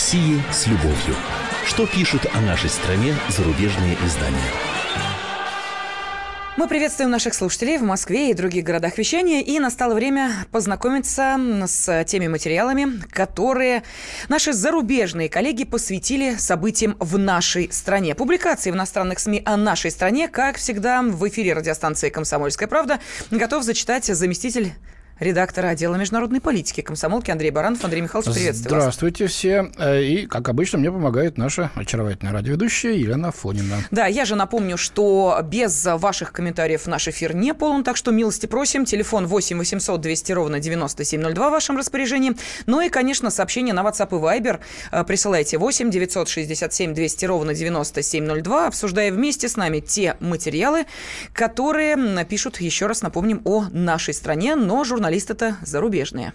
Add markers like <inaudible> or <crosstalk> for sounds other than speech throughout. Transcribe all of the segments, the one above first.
России с любовью. Что пишут о нашей стране зарубежные издания? Мы приветствуем наших слушателей в Москве и других городах вещания. И настало время познакомиться с теми материалами, которые наши зарубежные коллеги посвятили событиям в нашей стране. Публикации в иностранных СМИ о нашей стране, как всегда, в эфире радиостанции «Комсомольская правда» готов зачитать заместитель редактора отдела международной политики комсомолки Андрей Баранов. Андрей Михайлович, приветствую Здравствуйте вас. все. Э, и, как обычно, мне помогает наша очаровательная радиоведущая Елена Фонина. Да, я же напомню, что без ваших комментариев наш эфир не полон, так что милости просим. Телефон 8 800 200 ровно 9702 в вашем распоряжении. Ну и, конечно, сообщение на WhatsApp и Viber э, присылайте 8 967 200 ровно 9702, обсуждая вместе с нами те материалы, которые пишут, еще раз напомним, о нашей стране, но журналисты журналисты-то зарубежные.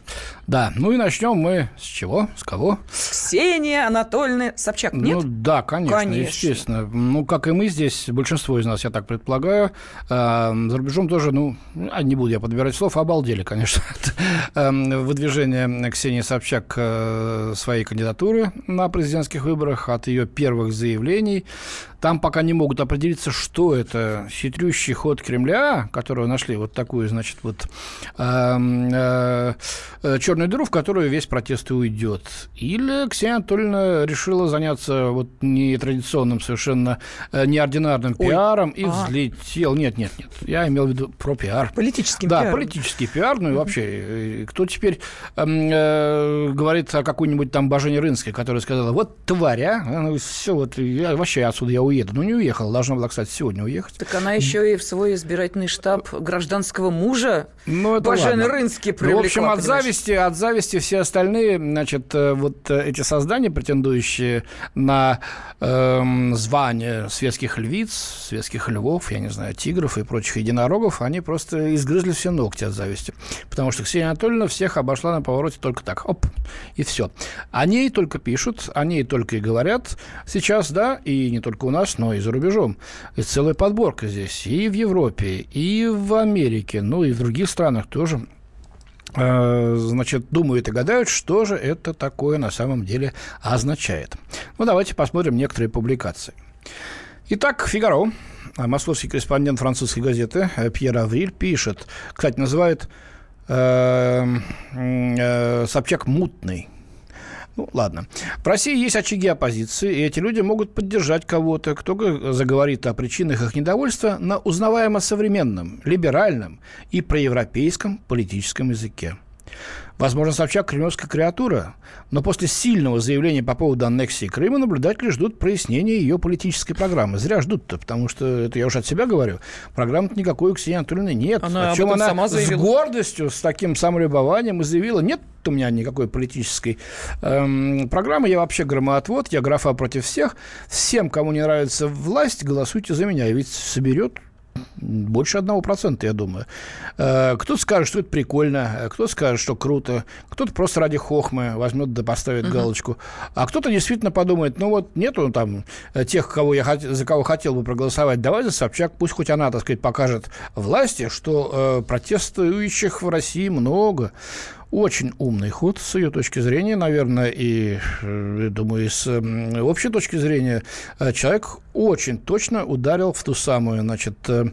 Да, ну и начнем мы с чего? С кого? Ксения Анатольевна Собчак, нет? Ну да, конечно, конечно, естественно. Ну, как и мы здесь, большинство из нас, я так предполагаю, э, за рубежом тоже, ну, а не буду я подбирать слов, обалдели, конечно, <laughs> от э, выдвижения Ксении Собчак э, своей кандидатуры на президентских выборах, от ее первых заявлений. Там пока не могут определиться, что это хитрющий ход Кремля, которого нашли вот такую, значит, вот э, э, э, черную дыру, в которую весь протест и уйдет. Или Ксения Анатольевна решила заняться вот нетрадиционным, совершенно э, неординарным Ой. пиаром и а. взлетел. Нет, нет, нет. Я имел в виду про пиар. Политический да, пиар. Да, политический пиар. Ну и вообще, э, кто теперь э, э, говорит о какой-нибудь там Бажене Рынской, которая сказала, вот тварь, а, ну, все, вот, я, вообще отсюда я уеду. Ну, не уехала. Должна была, кстати, сегодня уехать. Так она еще и в свой избирательный штаб гражданского мужа ну, это Бажены ладно. Рынский привлекла. Ну, в общем, от зависти, от зависти все остальные, значит, э, вот э, эти создания, претендующие на э, звание светских львиц, светских львов, я не знаю, тигров и прочих единорогов, они просто изгрызли все ногти от зависти. Потому что Ксения Анатольевна всех обошла на повороте только так. Оп, и все. О ней только пишут, о ней только и говорят сейчас, да, и не только у нас, но и за рубежом. И целая подборка здесь и в Европе, и в Америке, ну и в других странах тоже Э, значит, думают и гадают, что же это такое на самом деле означает. Ну, давайте посмотрим некоторые публикации. Итак, «Фигаро», московский корреспондент французской газеты э, Пьер Авриль пишет, кстати, называет э, э, Собчак мутный. Ну, ладно. В России есть очаги оппозиции, и эти люди могут поддержать кого-то, кто заговорит о причинах их недовольства на узнаваемо современном, либеральном и проевропейском политическом языке. Возможно, Собчак кремлевская креатура, но после сильного заявления по поводу аннексии Крыма наблюдатели ждут прояснения ее политической программы. Зря ждут-то, потому что, это я уж от себя говорю, программы никакой у Ксении Анатольевны нет. Она О чем она сама с гордостью, с таким самолюбованием и заявила, нет у меня никакой политической эм, программы, я вообще громоотвод, я графа против всех. Всем, кому не нравится власть, голосуйте за меня. И ведь соберет больше одного процента, я думаю. Э, кто-то скажет, что это прикольно, э, кто-то скажет, что круто, кто-то просто ради хохмы возьмет да поставит uh-huh. галочку, а кто-то действительно подумает, ну вот нету там э, тех, кого я хот... за кого хотел бы проголосовать, давай за Собчак, пусть хоть она, так сказать, покажет власти, что э, протестующих в России много. Очень умный ход с ее точки зрения, наверное, и, э, думаю, с общей точки зрения, э, человек очень точно ударил в ту самую, значит, э,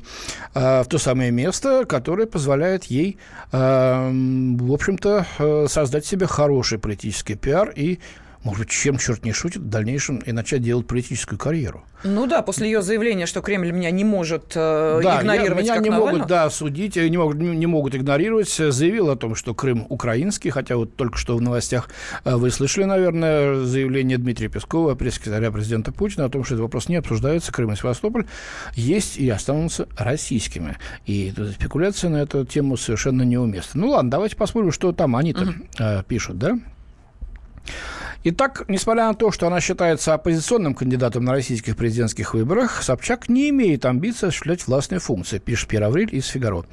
в то самое место, которое позволяет ей, в общем-то, создать себе хороший политический пиар и может быть, чем черт не шутит, в дальнейшем и начать делать политическую карьеру. Ну да, после ее заявления, что Кремль меня не может э, да, игнорировать меня как не Навального. могут, да, судить, не могут, не могут игнорировать, заявил о том, что Крым украинский, хотя вот только что в новостях э, вы слышали, наверное, заявление Дмитрия Пескова, пресс-секретаря президента Путина, о том, что этот вопрос не обсуждается, Крым и Севастополь есть и останутся российскими. И спекуляция на эту тему совершенно неуместна. Ну ладно, давайте посмотрим, что там они-то угу. э, пишут, да? Итак, несмотря на то, что она считается оппозиционным кандидатом на российских президентских выборах, Собчак не имеет амбиции осуществлять властные функции, пишет Пьер Авриль из «Фигаро».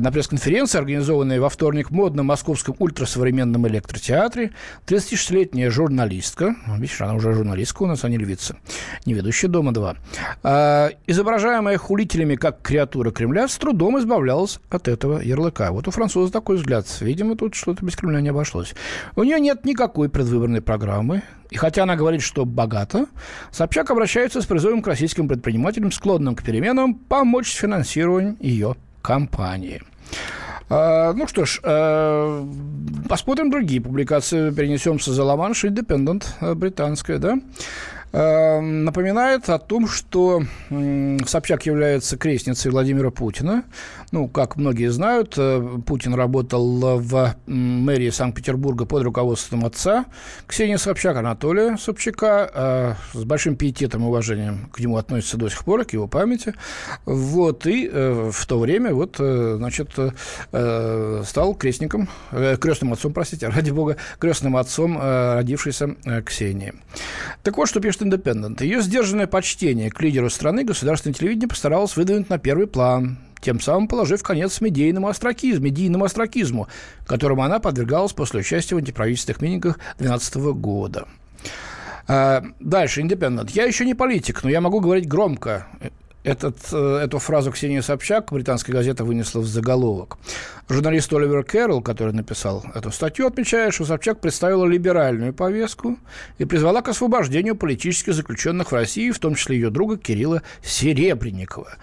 На пресс-конференции, организованной во вторник в модном московском ультрасовременном электротеатре, 36-летняя журналистка, видишь, она уже журналистка у нас, а не львица, не ведущая «Дома-2», изображаемая хулителями как креатура Кремля, с трудом избавлялась от этого ярлыка. Вот у француза такой взгляд. Видимо, тут что-то без Кремля не обошлось. У нее нет никакой предвыборной программы. И хотя она говорит, что богата, Собчак обращается с призывом к российским предпринимателям, склонным к переменам, помочь с финансированием ее кампании. А, ну что ж, а, посмотрим другие публикации. Перенесемся за Ла-Манш, Independent, э, британская, да? Эм, напоминает о том, что Собчак является крестницей Владимира Путина. Ну, как многие знают, э, Путин работал в мэрии Санкт-Петербурга под руководством отца Ксении Собчак, Анатолия Собчака. Э, с большим пиететом и уважением к нему относится до сих пор, к его памяти. Вот, и э, в то время, вот, значит, стал крестником, крестным отцом, простите, <laughs> ради бога, крестным отцом родившейся Ксении. Так вот, что пишет Independent. Ее сдержанное почтение к лидеру страны государственное телевидение постаралось выдвинуть на первый план, тем самым положив конец медийному остракизму, медийному остракизму, которому она подвергалась после участия в антиправительственных митингах 2012 года. А, дальше, Independent. Я еще не политик, но я могу говорить громко. Этот, э, эту фразу Ксения Собчак британская газета вынесла в заголовок. Журналист Оливер Кэрролл, который написал эту статью, отмечает, что Собчак представила либеральную повестку и призвала к освобождению политических заключенных в России, в том числе ее друга Кирилла Серебренникова.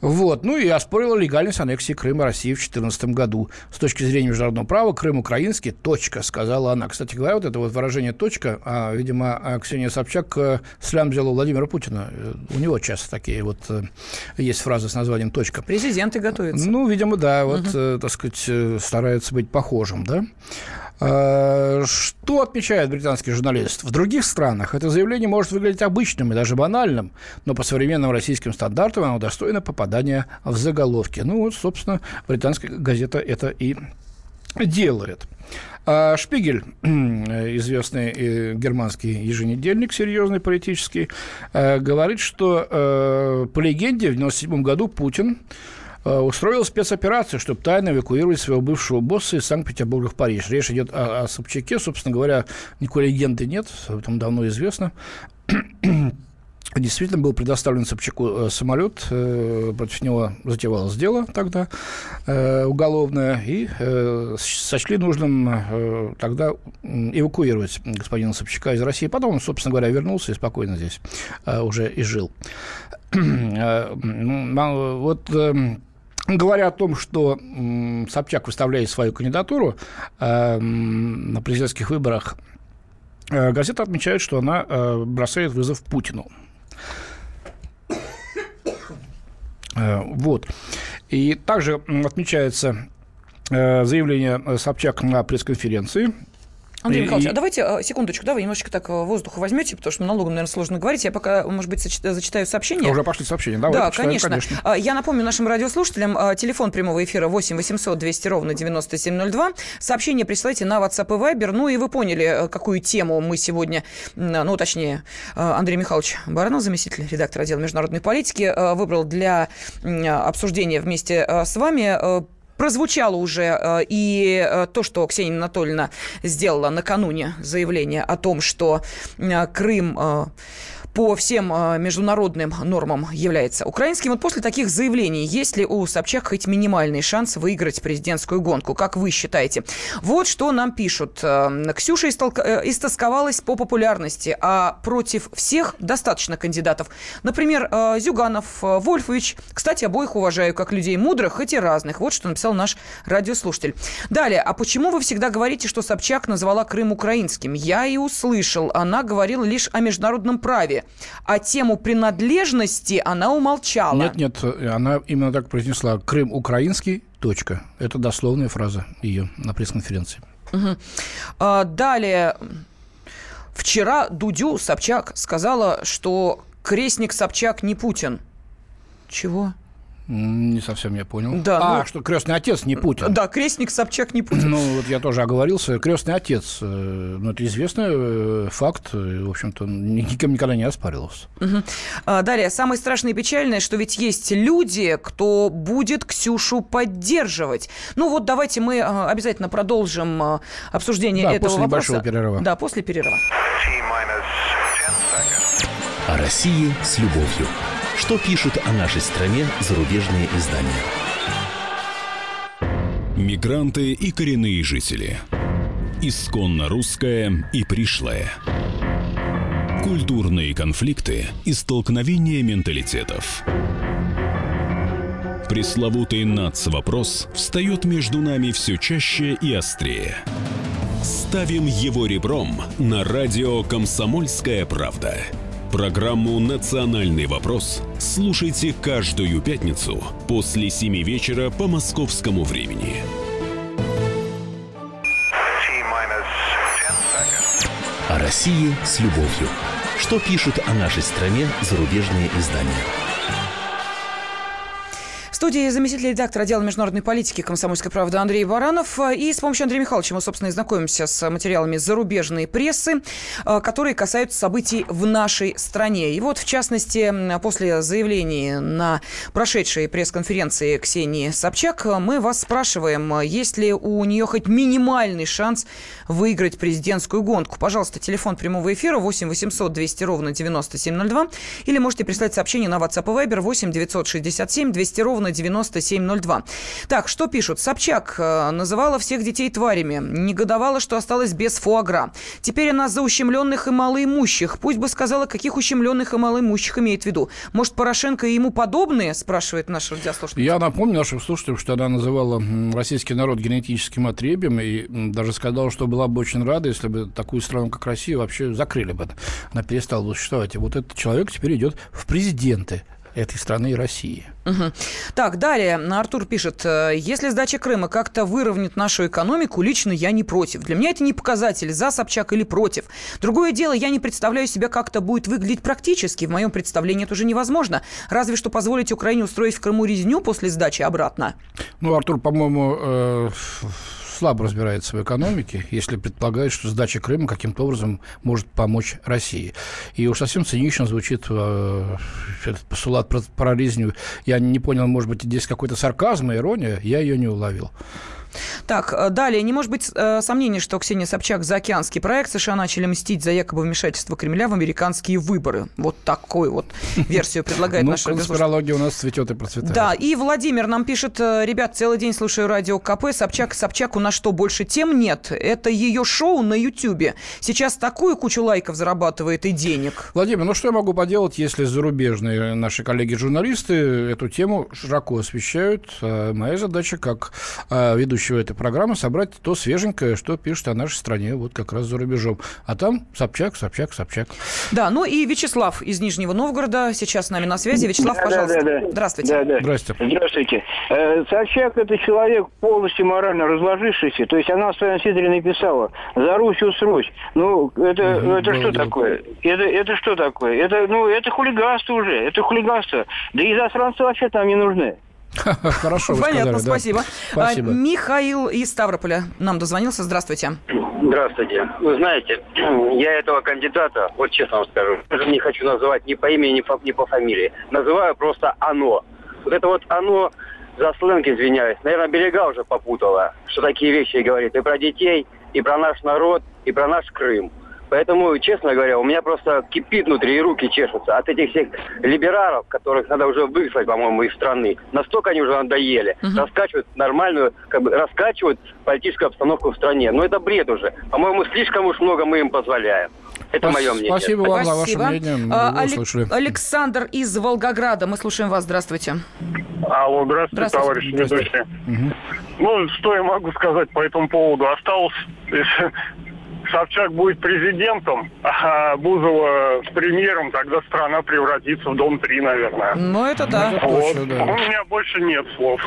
Вот. Ну и оспорила легальность аннексии Крыма России в 2014 году. С точки зрения международного права, Крым украинский, точка, сказала она. Кстати говоря, вот это вот выражение точка, а, видимо, а Ксения Собчак э, слям взяла у Владимира Путина. Э, у него часто такие вот есть фраза с названием «точка». Президенты готовятся. Ну, видимо, да, вот, угу. так сказать, э, стараются быть похожим, да. А, что отмечает британский журналист? В других странах это заявление может выглядеть обычным и даже банальным, но по современным российским стандартам оно достойно попадания в заголовки. Ну вот, собственно, британская газета это и делает. А Шпигель, известный э, германский еженедельник, серьезный политический, э, говорит, что э, по легенде в 1997 году Путин устроил спецоперацию, чтобы тайно эвакуировать своего бывшего босса из Санкт-Петербурга в Париж. Речь идет о, о Собчаке, собственно говоря, никакой легенды нет, это давно известно действительно был предоставлен Собчаку э, самолет, э, против него затевалось дело тогда э, уголовное, и сочли нужным тогда эвакуировать господина Собчака из России. Потом он, собственно говоря, вернулся и спокойно здесь уже и жил. <clears throat> Вот Говоря о том, что Собчак выставляет свою кандидатуру на президентских выборах, газета отмечает, что она бросает вызов Путину. Э, вот. И также отмечается э, заявление Собчак на пресс-конференции Андрей Михайлович, и... а давайте э, секундочку, да, вы немножечко так воздуха возьмете, потому что монологом, наверное, сложно говорить. Я пока, может быть, зачитаю сообщение. А уже пошли сообщения, давай. Да, почитаем, конечно. конечно. А, я напомню нашим радиослушателям, а, телефон прямого эфира 8 800 200 ровно 9702. Сообщение присылайте на WhatsApp и Viber. Ну и вы поняли, какую тему мы сегодня, ну, точнее, Андрей Михайлович Баранов, заместитель редактора отдела международной политики, выбрал для обсуждения вместе с вами прозвучало уже э, и э, то, что Ксения Анатольевна сделала накануне заявление о том, что э, Крым по всем э, международным нормам является украинским. Вот после таких заявлений, есть ли у Собчак хоть минимальный шанс выиграть президентскую гонку? Как вы считаете? Вот что нам пишут. Э, Ксюша э, истосковалась по популярности, а против всех достаточно кандидатов. Например, Зюганов, Вольфович. Кстати, обоих уважаю как людей мудрых, хоть и разных. Вот что написал наш радиослушатель. Далее. А почему вы всегда говорите, что Собчак назвала Крым украинским? Я и услышал. Она говорила лишь о международном праве а тему принадлежности она умолчала. Нет, нет, она именно так произнесла. Крым украинский, точка. Это дословная фраза ее на пресс-конференции. Угу. А, далее. Вчера Дудю Собчак сказала, что крестник Собчак не Путин. Чего? Не совсем я понял. Да, а, ну- что крестный отец не Путин. Да, крестник Собчак не Путин. Ну, вот я тоже оговорился. Крестный отец. э, Ну, это известный э, факт. и, В общем-то, ни- никем никогда не оспаривался. А, Далее, самое страшное и печальное, что ведь есть люди, кто будет Ксюшу поддерживать. Ну вот давайте мы а, обязательно продолжим а, обсуждение Да, этого после вопроса. небольшого перерыва. Да, после перерыва. О России с любовью. Что пишут о нашей стране зарубежные издания? Мигранты и коренные жители. Исконно русская и пришлая. Культурные конфликты и столкновения менталитетов. Пресловутый НАЦ-вопрос встает между нами все чаще и острее. Ставим его ребром на радио «Комсомольская правда». Программу «Национальный вопрос» слушайте каждую пятницу после 7 вечера по московскому времени. О России с любовью. Что пишут о нашей стране зарубежные издания? Студии заместитель редактора отдела международной политики «Комсомольской правды» Андрей Баранов. И с помощью Андрея Михайловича мы, собственно, и знакомимся с материалами зарубежной прессы, э, которые касаются событий в нашей стране. И вот, в частности, после заявлений на прошедшей пресс-конференции Ксении Собчак, э, мы вас спрашиваем, э, есть ли у нее хоть минимальный шанс выиграть президентскую гонку. Пожалуйста, телефон прямого эфира 8 800 200 ровно 9702 или можете прислать сообщение на WhatsApp и Viber 8 967 200 ровно 9702. Так, что пишут? Собчак э, называла всех детей тварями, негодовала, что осталась без фуагра. Теперь она за ущемленных и малоимущих. Пусть бы сказала, каких ущемленных и малоимущих имеет в виду. Может, Порошенко и ему подобные, спрашивает наш радиослушатель. Я напомню нашим слушателям, что она называла российский народ генетическим отребием и даже сказала, что была бы очень рада, если бы такую страну, как Россия, вообще закрыли бы. Она перестала бы существовать. И вот этот человек теперь идет в президенты этой страны и России. Мгм. Так, далее Артур пишет, э, если сдача Крыма как-то выровняет нашу экономику, лично я не против. Для меня это не показатель, за Собчак или против. Другое дело, я не представляю себя, как это будет выглядеть практически. В моем представлении это уже невозможно. Разве что позволить Украине устроить в Крыму резню после сдачи обратно. Ну, Артур, по-моему, э, слабо разбирается в экономике, если предполагает, что сдача Крыма каким-то образом может помочь России. И уж совсем цинично звучит э, этот постулат про, про. Я не понял, может быть, здесь какой-то сарказм ирония, я ее не уловил. Так, э, далее. Не может быть э, сомнений, что Ксения Собчак за океанский проект США начали мстить за якобы вмешательство Кремля в американские выборы. Вот такую вот версию предлагает <laughs> Ну, наш радиослушатель. конспирология у нас цветет и процветает. Да, и Владимир нам пишет, э, ребят, целый день слушаю радио КП, Собчак, Собчак, у нас что, больше тем нет? Это ее шоу на Ютьюбе. Сейчас такую кучу лайков зарабатывает и денег. Владимир, ну что я могу поделать, если зарубежные наши коллеги-журналисты эту тему широко освещают? А Моя задача, как а, ведущего этой программы, собрать то свеженькое, что пишут о нашей стране, вот как раз за рубежом. А там Собчак, Собчак, Собчак. Да, ну и Вячеслав из Нижнего Новгорода сейчас с нами на связи. Вячеслав, Да, пожалуйста. да, да. Здравствуйте. Да, да. Здрасте. Здравствуйте. Э, Собчак это человек полностью морально разложившийся. То есть она в своем свитере написала «За Русь усрусь». Ну, это, это что такое? Это, это что такое? Это, ну, это хулиганство уже. Это хулиганство. Да и засранцы вообще там не нужны. <laughs> Хорошо, Понятно, сказали, да. спасибо. Спасибо. А, Михаил из Ставрополя нам дозвонился. Здравствуйте. Здравствуйте. Вы знаете, <clears throat> я этого кандидата, вот честно вам скажу, даже не хочу называть ни по имени, ни по, ни по фамилии. Называю просто «оно». Вот это вот «оно» за сленг, извиняюсь, наверное, берега уже попутала, что такие вещи говорит и про детей, и про наш народ, и про наш Крым. Поэтому, честно говоря, у меня просто кипит внутри и руки чешутся от этих всех либералов, которых надо уже выслать, по-моему, из страны. Настолько они уже надоели. Раскачивают нормальную, как бы раскачивают политическую обстановку в стране. Но это бред уже. По-моему, слишком уж много мы им позволяем. Это Спас- мое мнение. Спасибо вам за ваше мнение. Мы А, Алек- услышали. Александр из Волгограда. Мы слушаем вас. Здравствуйте. Алло, здравствуйте, Здравствуйте. товарищи Здравствуйте. ведущие. Ну, что я могу сказать по этому поводу? Осталось, <laughs> Собчак будет президентом, а Бузова с премьером, тогда страна превратится в Дом-3, наверное. Ну, это да. Вот. Точно, да. У меня больше нет слов.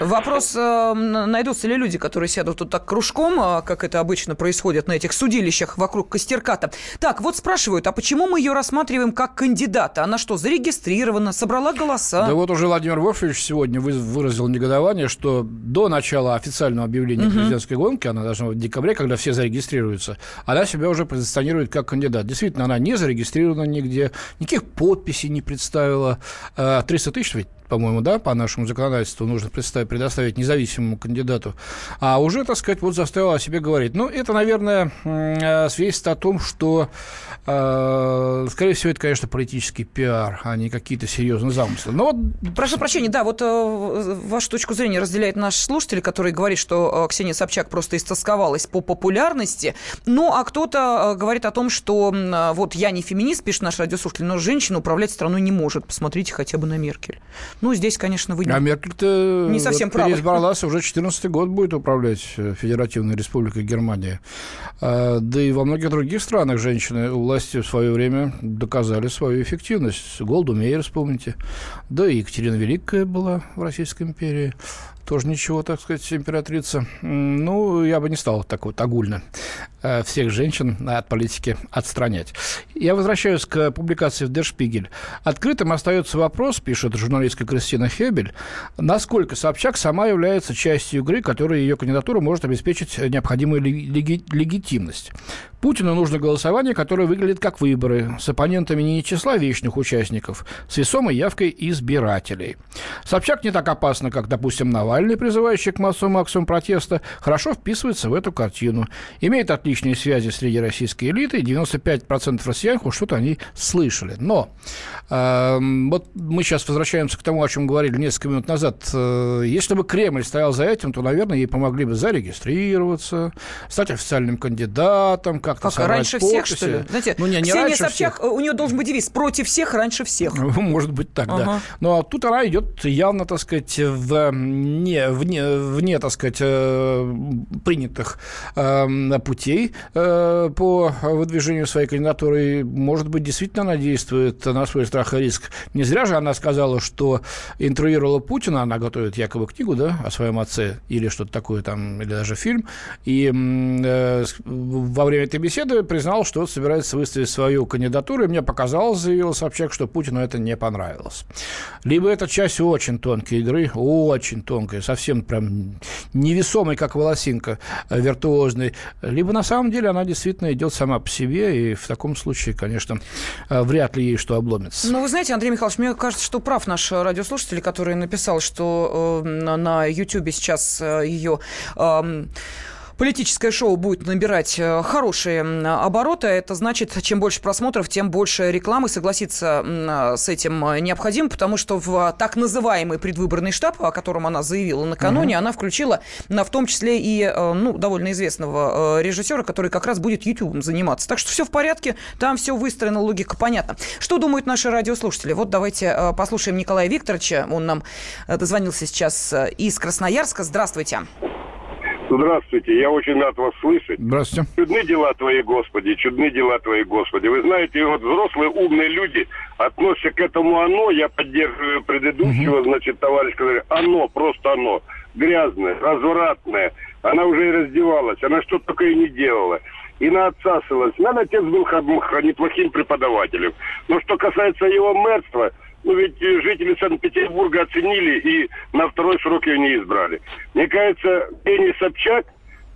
Вопрос, э, найдутся ли люди, которые сядут тут так кружком, э, как это обычно происходит на этих судилищах вокруг Костерката. Так, вот спрашивают, а почему мы ее рассматриваем как кандидата? Она что, зарегистрирована, собрала голоса? Да вот уже Владимир Вольфович сегодня выразил негодование, что до начала официального объявления угу. президентской гонки, она должна быть в декабре, когда все зарегистрируются, она себя уже позиционирует как кандидат. Действительно, она не зарегистрирована нигде, никаких подписей не представила. 300 тысяч ведь по-моему, да, по нашему законодательству нужно предоставить независимому кандидату, а уже, так сказать, вот заставила о себе говорить. Ну, это, наверное, э, свидетельствует о том, что, э, скорее всего, это, конечно, политический пиар, а не какие-то серьезные замыслы. Но вот... Прошу прощения, да, вот э, вашу точку зрения разделяет наш слушатель, который говорит, что Ксения Собчак просто истосковалась по популярности, ну, а кто-то говорит о том, что вот я не феминист, пишет наш радиослушатель, но женщина управлять страной не может. Посмотрите хотя бы на Меркель. Ну, здесь, конечно, вы не, а Меркель-то не совсем вот переизбралась, уже 14 год будет управлять э, Федеративной Республикой Германия. А, да и во многих других странах женщины у власти в свое время доказали свою эффективность. Голду Мейер, вспомните. Да и Екатерина Великая была в Российской империи тоже ничего, так сказать, императрица. Ну, я бы не стал так вот огульно э, всех женщин от политики отстранять. Я возвращаюсь к публикации в Дершпигель. Открытым остается вопрос, пишет журналистка Кристина Хебель, насколько Собчак сама является частью игры, которая ее кандидатура может обеспечить необходимую леги- легитимность. Путину нужно голосование, которое выглядит как выборы, с оппонентами не числа вечных участников, с весомой явкой избирателей. Собчак не так опасно, как, допустим, Навальный, призывающий к массовому максимум протеста, хорошо вписывается в эту картину. Имеет отличные связи среди российской элиты, 95% россиян хоть что-то они слышали. Но э, вот мы сейчас возвращаемся к тому, о чем говорили несколько минут назад. Э, если бы Кремль стоял за этим, то, наверное, ей помогли бы зарегистрироваться, стать официальным кандидатом, как-то как, раньше подписи. всех, что ли? Знаете, ну, не, не Ксения Собчак, всех. у нее должен быть девиз «против всех, раньше всех». <laughs> Может быть так, ага. да. Но тут она идет явно, так сказать, в не, вне, вне так сказать, э, принятых э, путей э, по выдвижению своей кандидатуры. Может быть, действительно она действует на свой страх и риск. Не зря же она сказала, что интервьюировала Путина, она готовит якобы книгу, да, о своем отце или что-то такое там, или даже фильм, и во время этой беседы признал, что собирается выставить свою кандидатуру, и мне показалось, заявил Собчак, что Путину это не понравилось. Либо это часть очень тонкой игры, очень тонкой, совсем прям невесомой, как волосинка, э, виртуозной, либо на самом деле она действительно идет сама по себе, и в таком случае, конечно, э, вряд ли ей что обломится. Ну, вы знаете, Андрей Михайлович, мне кажется, что прав наш радиослушатель, который написал, что э, на YouTube сейчас э, ее... Э, политическое шоу будет набирать э, хорошие обороты. Это значит, чем больше просмотров, тем больше рекламы. Согласиться э, с этим э, необходимо, потому что в так называемый предвыборный штаб, о котором она заявила накануне, угу. она включила в том числе и ну, довольно известного режиссера, который как раз будет YouTube заниматься. Так что все в порядке, там все выстроено, логика понятна. Что думают наши радиослушатели? Вот давайте послушаем Николая Викторовича. Он нам дозвонился сейчас из Красноярска. Здравствуйте. Здравствуйте, я очень рад вас слышать. Здравствуйте. Чудны дела твои, Господи, чудны дела твои, Господи. Вы знаете, вот взрослые умные люди относятся к этому оно, я поддерживаю предыдущего, угу. значит, товарища, который оно, просто оно, грязное, развратное. Она уже и раздевалась, она что только и не делала и на отца ссылалась. Наверное, отец был неплохим преподавателем. Но что касается его мэрства, ну ведь жители Санкт-Петербурга оценили и на второй срок ее не избрали. Мне кажется, Пенни Собчак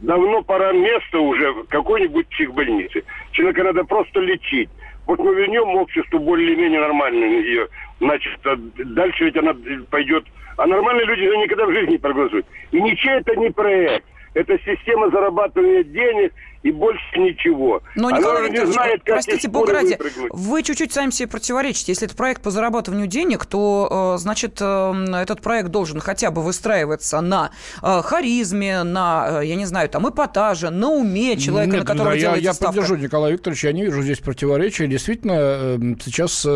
давно пора место уже в какой-нибудь психбольнице. Человека надо просто лечить. Вот мы вернем обществу более-менее нормально ее. Значит, а дальше ведь она пойдет... А нормальные люди никогда в жизни не проголосуют. И ничего это не проект. Это система зарабатывания денег и больше ничего. Но, Она Николай Викторович, не знает, как простите, бога ради, вы чуть-чуть сами себе противоречите. Если это проект по зарабатыванию денег, то, э, значит, э, этот проект должен хотя бы выстраиваться на э, харизме, на, я не знаю, там, эпатаже, на уме человека, Нет, на которого да, делается я, я ставка. поддержу Николая Викторовича, я не вижу здесь противоречия. Действительно, сейчас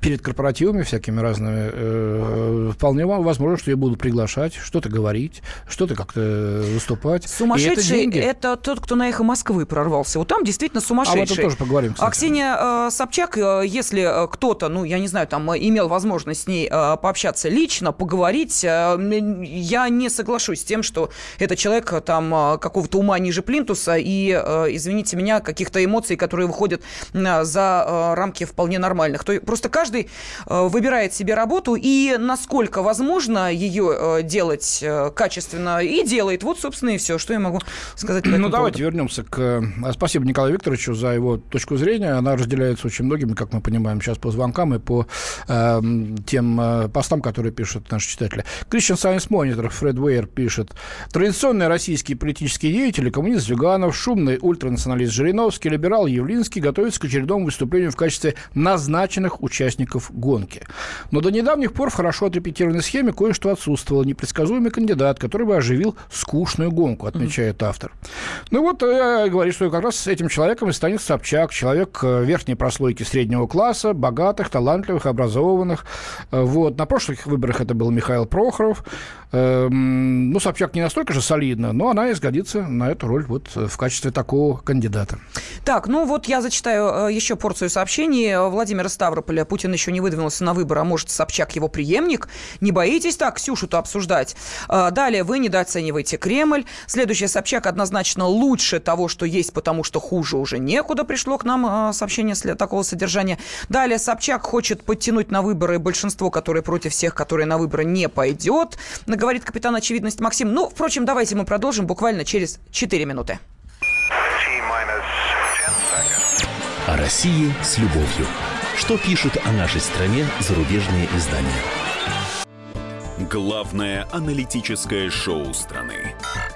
перед корпоративами всякими разными вполне возможно, что я буду приглашать, что-то говорить, что-то как-то выступать поступать. Сумасшедший это, это тот, кто на эхо Москвы прорвался. Вот там действительно сумасшедший. А об этом тоже поговорим, кстати. А Ксения э, Собчак, э, если э, кто-то, ну, я не знаю, там имел возможность с ней э, пообщаться лично, поговорить, э, я не соглашусь с тем, что это человек э, там э, какого-то ума ниже плинтуса и, э, извините меня, каких-то эмоций, которые выходят э, за э, рамки вполне нормальных. То есть просто каждый э, выбирает себе работу и насколько возможно ее э, делать э, качественно и делает. Вот, собственно, и все, что я могу сказать. <clears throat> ну, давайте вернемся к... Э, спасибо Николаю Викторовичу за его точку зрения. Она разделяется очень многими, как мы понимаем, сейчас по звонкам и по э, тем э, постам, которые пишут наши читатели. Christian Science Monitor Фред Уэйр пишет. Традиционные российские политические деятели, коммунист Зюганов, шумный ультранационалист Жириновский, либерал Явлинский готовятся к очередному выступлению в качестве назначенных участников гонки. Но до недавних пор в хорошо отрепетированной схеме кое-что отсутствовало. Непредсказуемый кандидат, который бы оживил скучную гонку, отмечает автор. Ну вот, э, говорит, что как раз этим человеком и станет Собчак, человек э, верхней прослойки среднего класса, богатых, талантливых, образованных. Э, вот. На прошлых выборах это был Михаил Прохоров. Эм, ну, Собчак не настолько же солидно, но она изгодится на эту роль вот в качестве такого кандидата. Так, ну вот я зачитаю э, еще порцию сообщений. Владимир Ставрополя. Путин еще не выдвинулся на выбор, а может, Собчак его преемник. Не боитесь так Ксюшу-то обсуждать. Э, далее, вы недооцениваете Кремль. Следующее, Собчак однозначно лучше того, что есть, потому что хуже уже некуда пришло к нам э, сообщение такого содержания. Далее, Собчак хочет подтянуть на выборы большинство, которое против всех, которые на выборы не пойдет говорит капитан Очевидность Максим. Ну, впрочем, давайте мы продолжим буквально через 4 минуты. О России с любовью. Что пишут о нашей стране зарубежные издания? Главное аналитическое шоу страны.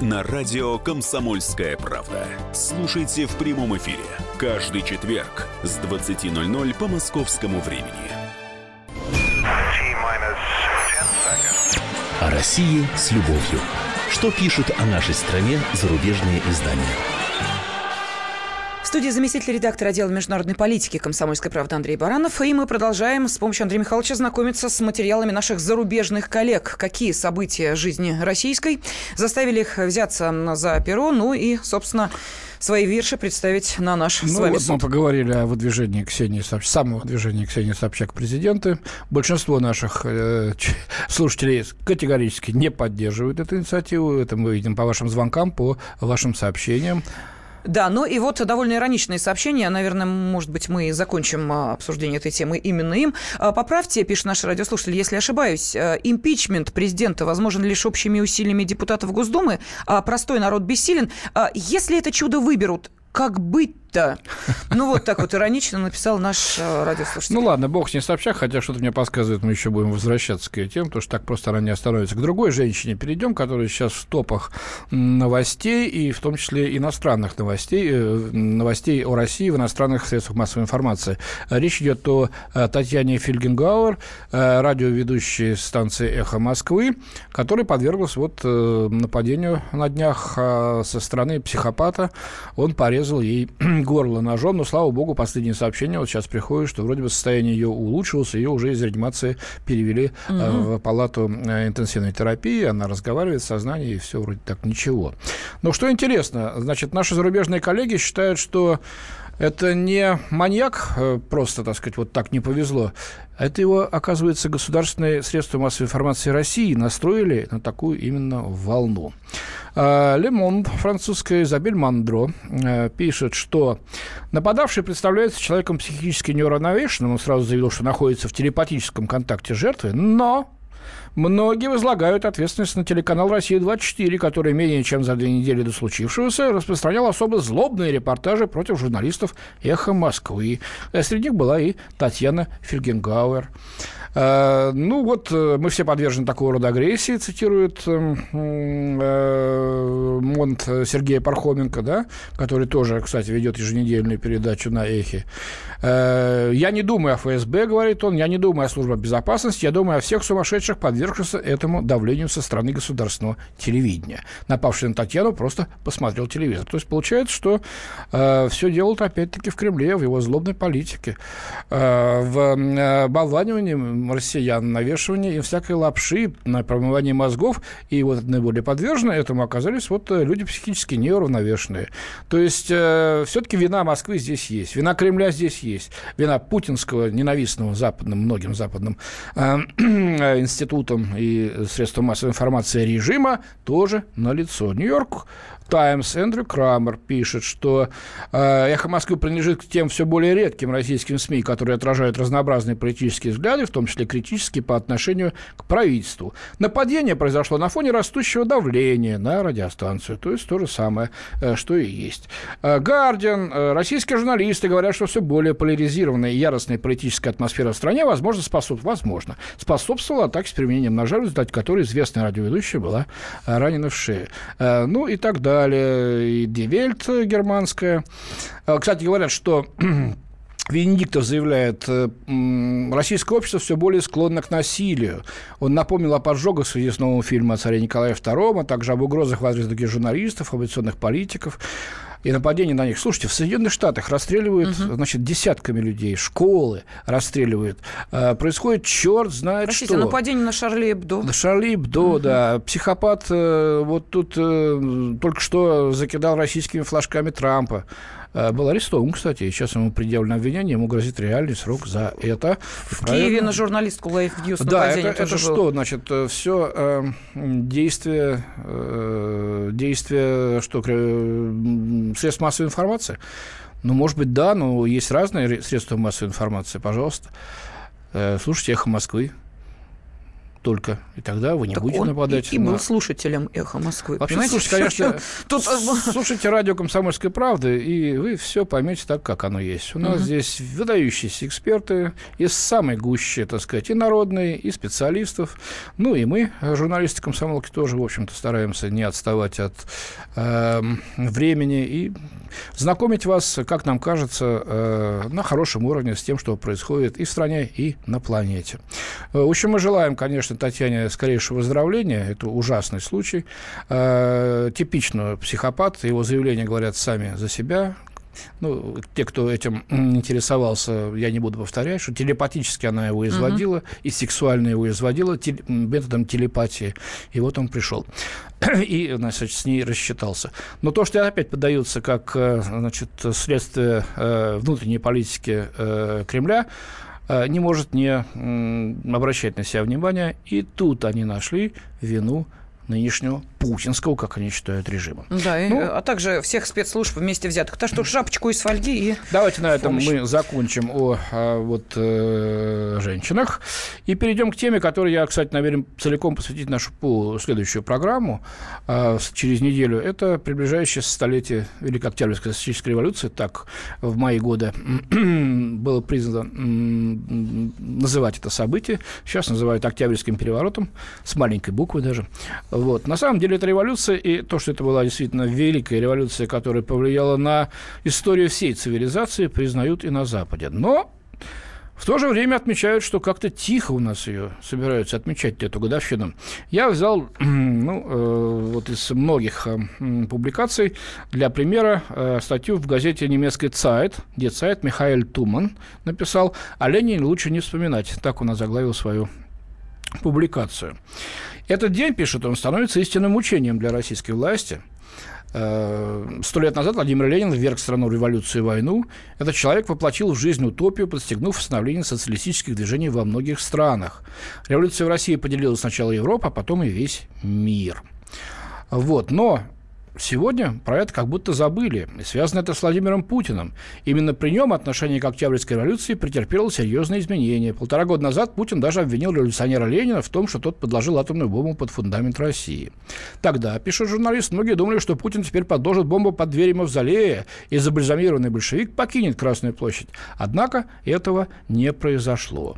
на радио «Комсомольская правда». Слушайте в прямом эфире каждый четверг с 20.00 по московскому времени. О России с любовью. Что пишут о нашей стране зарубежные издания? Студии заместитель редактора отдела международной политики комсомольской правды Андрей Баранов. И мы продолжаем с помощью Андрея Михайловича знакомиться с материалами наших зарубежных коллег. Какие события жизни российской заставили их взяться за перо, ну и, собственно, свои вирши представить на наш ну, с вами вот суд. мы поговорили о выдвижении Ксении Собчак, самого выдвижения Ксении Собчак президенты. Большинство наших э, слушателей категорически не поддерживают эту инициативу. Это мы видим по вашим звонкам, по вашим сообщениям. Да, ну и вот довольно ироничные сообщения. Наверное, может быть, мы закончим а, обсуждение этой темы именно им. А, поправьте, пишет наш радиослушатель, если ошибаюсь, э, импичмент президента возможен лишь общими усилиями депутатов Госдумы, а простой народ бессилен. А, если это чудо выберут, как быть да. Ну, вот так вот иронично написал наш э, радиослушатель. Ну, ладно, бог с ней сообща, хотя что-то мне подсказывает, мы еще будем возвращаться к этим, потому что так просто она не остановится. К другой женщине перейдем, которая сейчас в топах новостей, и в том числе иностранных новостей, э, новостей о России в иностранных средствах массовой информации. Речь идет о э, Татьяне Фильгенгауэр, радиоведущей станции «Эхо Москвы», которая подверглась вот нападению на днях со стороны психопата. Он порезал ей <clears throat> горло ножом, но, слава богу, последнее сообщение вот сейчас приходит, что вроде бы состояние ее улучшилось, ее уже из реанимации перевели угу. в палату э, интенсивной терапии, она разговаривает в сознании, и все вроде так ничего. Но что интересно, значит, наши зарубежные коллеги считают, что это не маньяк, э, просто, так сказать, вот так не повезло. Это его, оказывается, государственные средства массовой информации России настроили на такую именно волну. А, Лемон, французская Изабель Мандро, э, пишет, что нападавший представляется человеком психически неуравновешенным. Он сразу заявил, что находится в телепатическом контакте с жертвой, но Многие возлагают ответственность на телеканал «Россия-24», который менее чем за две недели до случившегося распространял особо злобные репортажи против журналистов «Эхо Москвы». Среди них была и Татьяна Фельгенгауэр. Э, ну вот э, мы все подвержены такого рода агрессии, цитирует э, Монт Сергея Пархоменко, да, который тоже, кстати, ведет еженедельную передачу на Эхе. Я не думаю о ФСБ, говорит он, я не думаю о службе безопасности, я думаю о всех сумасшедших, подвергшихся этому давлению со стороны государственного телевидения. Напавший на Татьяну просто посмотрел телевизор. То есть получается, что э, все делают опять-таки в Кремле, в его злобной политике, э, в э, болванивании россиян, навешивание им всякой лапши на промывание мозгов, и вот наиболее подвержены этому оказались вот э, люди психически неуравновешенные. То есть э, все-таки вина Москвы здесь есть, вина Кремля здесь есть, вина путинского, ненавистного западным, многим западным э, <clears throat> институтам и средствам массовой информации режима тоже налицо. Нью-Йорк Таймс Эндрю Крамер пишет, что э, «Эхо Москвы» принадлежит к тем все более редким российским СМИ, которые отражают разнообразные политические взгляды, в том числе критические по отношению к правительству. Нападение произошло на фоне растущего давления на радиостанцию, то есть то же самое, э, что и есть. «Гардиан», э, российские журналисты говорят, что все более поляризированная и яростная политическая атмосфера в стране, возможно, способ... возможно, способствовала атаке с применением ножа, в результате которой известная радиоведущая была ранена в шею. Ну и так далее далее, и Die Welt германская. А, кстати, говорят, что <clears throat> Венедиктов заявляет, э, российское общество все более склонно к насилию. Он напомнил о поджогах в связи с новым фильмом о царе Николае II, а также об угрозах в адрес других журналистов, оппозиционных политиков и нападение на них. Слушайте, в Соединенных Штатах расстреливают, угу. значит, десятками людей, школы расстреливают. А, происходит черт знает Простите, что. нападение на Шарли Эбдо. На Шарли Эбдо, угу. да. Психопат э, вот тут э, только что закидал российскими флажками Трампа. Э, был арестован, кстати, сейчас ему предъявлено обвинение, ему грозит реальный срок за это. В Правильно? Киеве на журналистку Life News Да, это, это что, значит, э, все э, действие, э, действие, что, э, средств массовой информации? Ну, может быть, да, но есть разные средства массовой информации, пожалуйста. Э, слушайте «Эхо Москвы», только. И тогда вы не так будете он нападать. И, и был слушателем «Эхо Москвы». Вообще, слушайте, конечно, <laughs> тут... слушайте радио «Комсомольской правды», и вы все поймете так, как оно есть. У нас угу. здесь выдающиеся эксперты из самой гуще, так сказать, и народные, и специалистов. Ну, и мы, журналисты комсомолки, тоже, в общем-то, стараемся не отставать от э, времени и знакомить вас, как нам кажется, э, на хорошем уровне с тем, что происходит и в стране, и на планете. Э, в общем, мы желаем, конечно, конечно, Татьяне скорейшего выздоровления. Это ужасный случай. Э, типично психопат. Его заявления говорят сами за себя. Ну, те, кто этим интересовался, я не буду повторять, что телепатически она его изводила, uh-huh. и сексуально его изводила тел- методом телепатии. И вот он пришел. <clears throat> и, значит, с ней рассчитался. Но то, что опять подается как, э, значит, следствие э, внутренней политики Кремля, Э, не может не обращать на себя внимания. И тут они нашли вину нынешнего путинского, как они считают, режима. Да, ну, и, а также всех спецслужб вместе взятых. Так что шапочку из фольги и Давайте на этом помощь. мы закончим о, о вот, э, женщинах и перейдем к теме, которой я, кстати, намерен целиком посвятить нашу следующую программу э, через неделю. Это приближающееся столетие Великой Октябрьской социалистической революции. Так в мои годы <clears throat> было признано называть это событие. Сейчас называют Октябрьским переворотом, с маленькой буквы даже. Вот. На самом деле это революция, и то, что это была действительно великая революция, которая повлияла на историю всей цивилизации, признают и на Западе. Но в то же время отмечают, что как-то тихо у нас ее собираются отмечать эту годовщину. Я взял <clears throat> ну, э, вот из многих э, публикаций для примера э, статью в газете немецкой «Цайт», где «Цайт» Михаил Туман написал «О Ленине лучше не вспоминать». Так он озаглавил свою публикацию. Этот день, пишет он, становится истинным учением для российской власти. Э, сто лет назад Владимир Ленин вверг страну революцию и войну. Этот человек воплотил в жизнь утопию, подстегнув становление социалистических движений во многих странах. Революция в России поделила сначала Европу, а потом и весь мир. Вот. Но сегодня про это как будто забыли. И связано это с Владимиром Путиным. Именно при нем отношение к Октябрьской революции претерпело серьезные изменения. Полтора года назад Путин даже обвинил революционера Ленина в том, что тот подложил атомную бомбу под фундамент России. Тогда, пишет журналист, многие думали, что Путин теперь подложит бомбу под двери Мавзолея, и забальзамированный большевик покинет Красную площадь. Однако этого не произошло.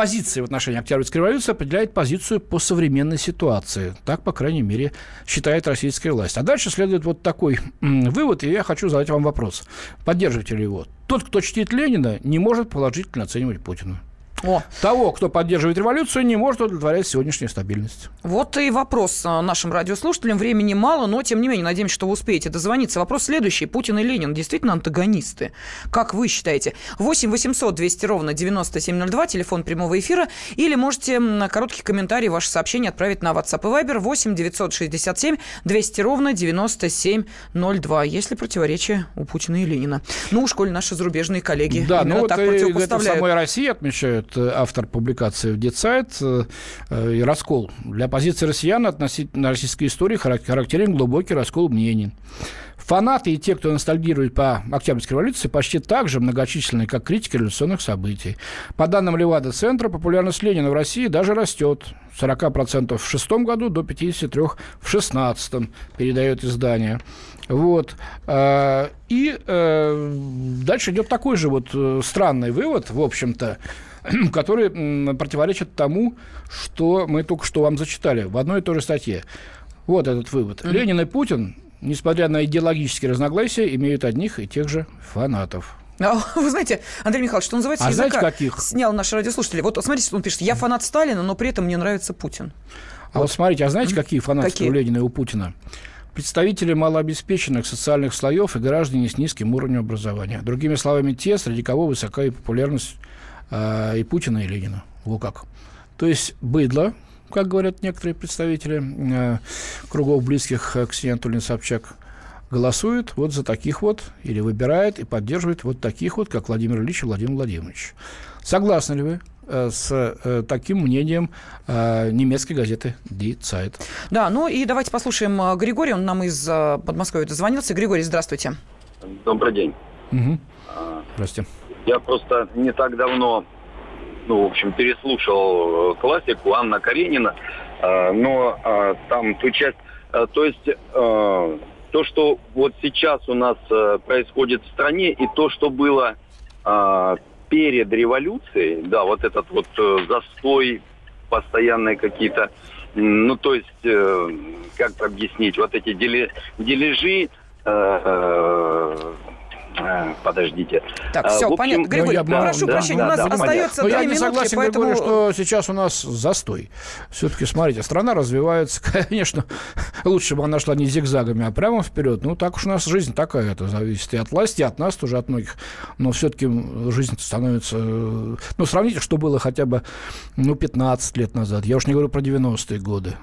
Позиция в отношении Октябрьской революции определяет позицию по современной ситуации. Так, по крайней мере, считает российская власть. А дальше следует вот такой вывод, и я хочу задать вам вопрос. Поддерживаете ли его? Тот, кто чтит Ленина, не может положительно оценивать Путина. О. Того, кто поддерживает революцию, не может удовлетворять сегодняшнюю стабильность. Вот и вопрос а, нашим радиослушателям. Времени мало, но, тем не менее, надеемся, что вы успеете дозвониться. Вопрос следующий. Путин и Ленин действительно антагонисты? Как вы считаете? 8 800 200 ровно 9702, телефон прямого эфира. Или можете на короткий комментарий, ваше сообщение отправить на WhatsApp и Viber 8 967 200 ровно 9702. Есть ли противоречие у Путина и Ленина? Ну, уж коль наши зарубежные коллеги да, ну вот так и это самой России отмечают пишет автор публикации в Децайт, э, и раскол. Для позиции россиян относительно российской истории характерен глубокий раскол мнений. Фанаты и те, кто ностальгирует по Октябрьской революции, почти так же многочисленны, как критики революционных событий. По данным Левада-центра, популярность Ленина в России даже растет. 40% в шестом году до 53% в шестнадцатом, передает издание. Вот. Э, и э, дальше идет такой же вот странный вывод, в общем-то, <clears throat> который противоречит тому, что мы только что вам зачитали в одной и той же статье. Вот этот вывод. Mm-hmm. Ленин и Путин, несмотря на идеологические разногласия, имеют одних и тех же фанатов. А, <laughs> вы знаете, Андрей Михайлович, что называется, а знаете, каких? снял наш радиослушатель. Вот смотрите, он пишет, я фанат Сталина, но при этом мне нравится Путин. А вот, вот смотрите, а знаете, какие фанаты какие? у Ленина и у Путина? Представители малообеспеченных социальных слоев и граждане с низким уровнем образования. Другими словами, те, среди кого высока и популярность э, и Путина, и Ленина. Во как. То есть быдло, как говорят некоторые представители э, кругов близких к Ксении Анатольевне Собчак, голосует вот за таких вот, или выбирает и поддерживает вот таких вот, как Владимир Ильич и Владимир Владимирович. Согласны ли вы э, с э, таким мнением э, немецкой газеты Die Zeit? Да, ну и давайте послушаем э, Григория, он нам из э, Подмосковья дозвонился. Григорий, здравствуйте. Добрый день. Угу. Здравствуйте. Я просто не так давно, ну, в общем, переслушал э, классику Анна Каренина, э, но э, там ту часть, то есть то, что вот сейчас у нас происходит в стране, и то, что было перед революцией, да, вот этот вот застой, постоянные какие-то, ну, то есть, как объяснить, вот эти дележи, подождите. Так, все, общем, понятно. Григорий, ну, я, прошу да, прощения, да, у нас да, остается две минутки, Я не согласен, поэтому... Григорий, что сейчас у нас застой. Все-таки, смотрите, страна развивается, <laughs> конечно, лучше бы она шла не зигзагами, а прямо вперед. Ну, так уж у нас жизнь такая, это зависит и от власти, и от нас тоже, от многих. Но все-таки жизнь становится... Ну, сравните, что было хотя бы, ну, 15 лет назад. Я уж не говорю про 90-е годы.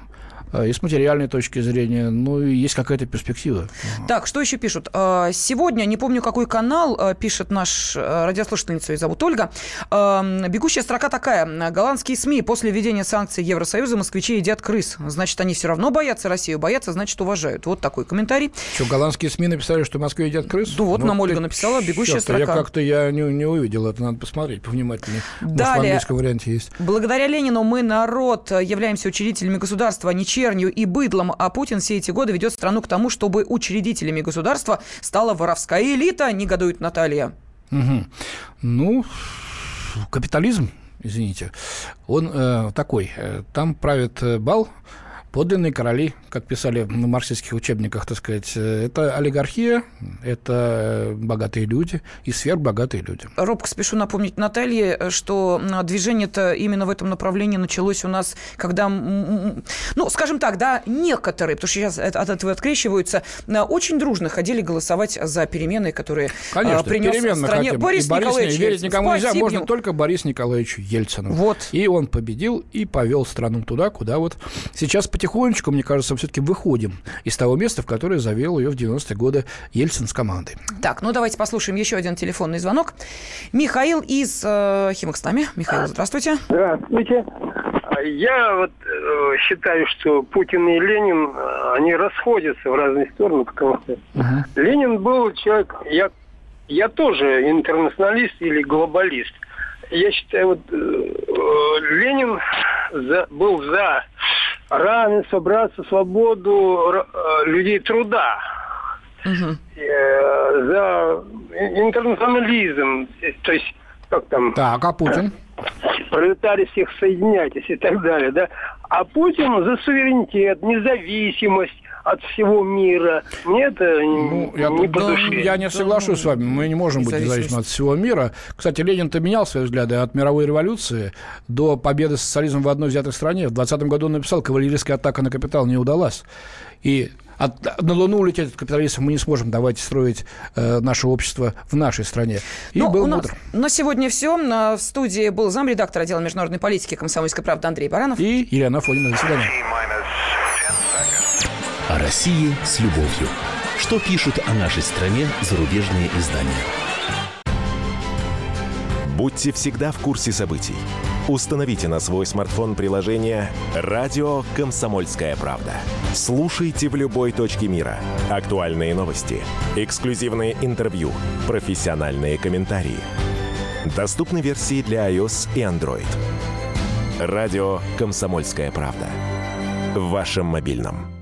А, и с материальной точки зрения, ну, и есть какая-то перспектива. Так, что еще пишут? А, сегодня, не помню, какой канал, а, пишет наш радиослушательница, ее зовут Ольга, бегущая строка такая. Голландские СМИ после введения санкций Евросоюза москвичи едят крыс. Значит, они все равно боятся Россию, боятся, значит, уважают. Вот такой комментарий. Что, голландские СМИ написали, что в Москве едят крыс? Ну, вот ну, нам Ольга написала, бегущая строка. Я как-то я не, не увидел, это надо посмотреть повнимательнее. Далее, Может, в английском варианте есть. Благодаря Ленину мы, народ, являемся учредителями государства, а не чернью и быдлом, а Путин все эти годы ведет страну к тому, чтобы учредителями государства стала воровская элита, негодует Наталья. Угу. Ну, капитализм, извините, он э, такой. Э, там правит э, бал, подлинные короли, как писали в марксистских учебниках, так сказать, э, это олигархия, это богатые люди и сверхбогатые люди. Робко спешу напомнить Наталье, что движение-то именно в этом направлении началось у нас, когда, ну, скажем так, да, некоторые, потому что сейчас от этого открещиваются, очень дружно ходили голосовать за перемены, которые Конечно, принес стране хотим. Борис и Борис Николаевич Верить никому нельзя, можно только Борис Николаевичу Ельцину. Вот. И он победил и повел страну туда, куда вот сейчас потихонечку, мне кажется, все-таки выходим из того места, в которое завел ее в 90-е годы Ельцин с командой. Так, ну давайте послушаем еще один телефонный звонок. Михаил из э, Химок с нами. Михаил, здравствуйте. Здравствуйте. Я вот э, считаю, что Путин и Ленин, э, они расходятся в разные стороны, потому что uh-huh. Ленин был человек, я, я тоже интернационалист или глобалист. Я считаю, вот э, Ленин за, был за равенство, братство, свободу э, людей труда. Э, за интернационализм, то есть как там... Так, а Путин? <clears throat> Пролетарии всех соединяйтесь и так далее, да. А Путин за суверенитет, независимость от всего мира. Мне это ну, я, не по душе. Я не соглашусь с вами. Мы не можем быть независимы от всего мира. Кстати, Ленин-то менял свои взгляды от мировой революции до победы социализма в одной взятой стране. В 20 году он написал, кавалерийская атака на капитал не удалась. И от, на Луну улететь от капиталистов мы не сможем. Давайте строить э, наше общество в нашей стране. И Но ну, был у нас, На сегодня все. В студии был замредактор отдела международной политики комсомольской правды Андрей Баранов. И Елена Фонина. До свидания. России с любовью. Что пишут о нашей стране зарубежные издания? Будьте всегда в курсе событий. Установите на свой смартфон приложение «Радио Комсомольская правда». Слушайте в любой точке мира. Актуальные новости, эксклюзивные интервью, профессиональные комментарии. Доступны версии для iOS и Android. «Радио Комсомольская правда». В вашем мобильном.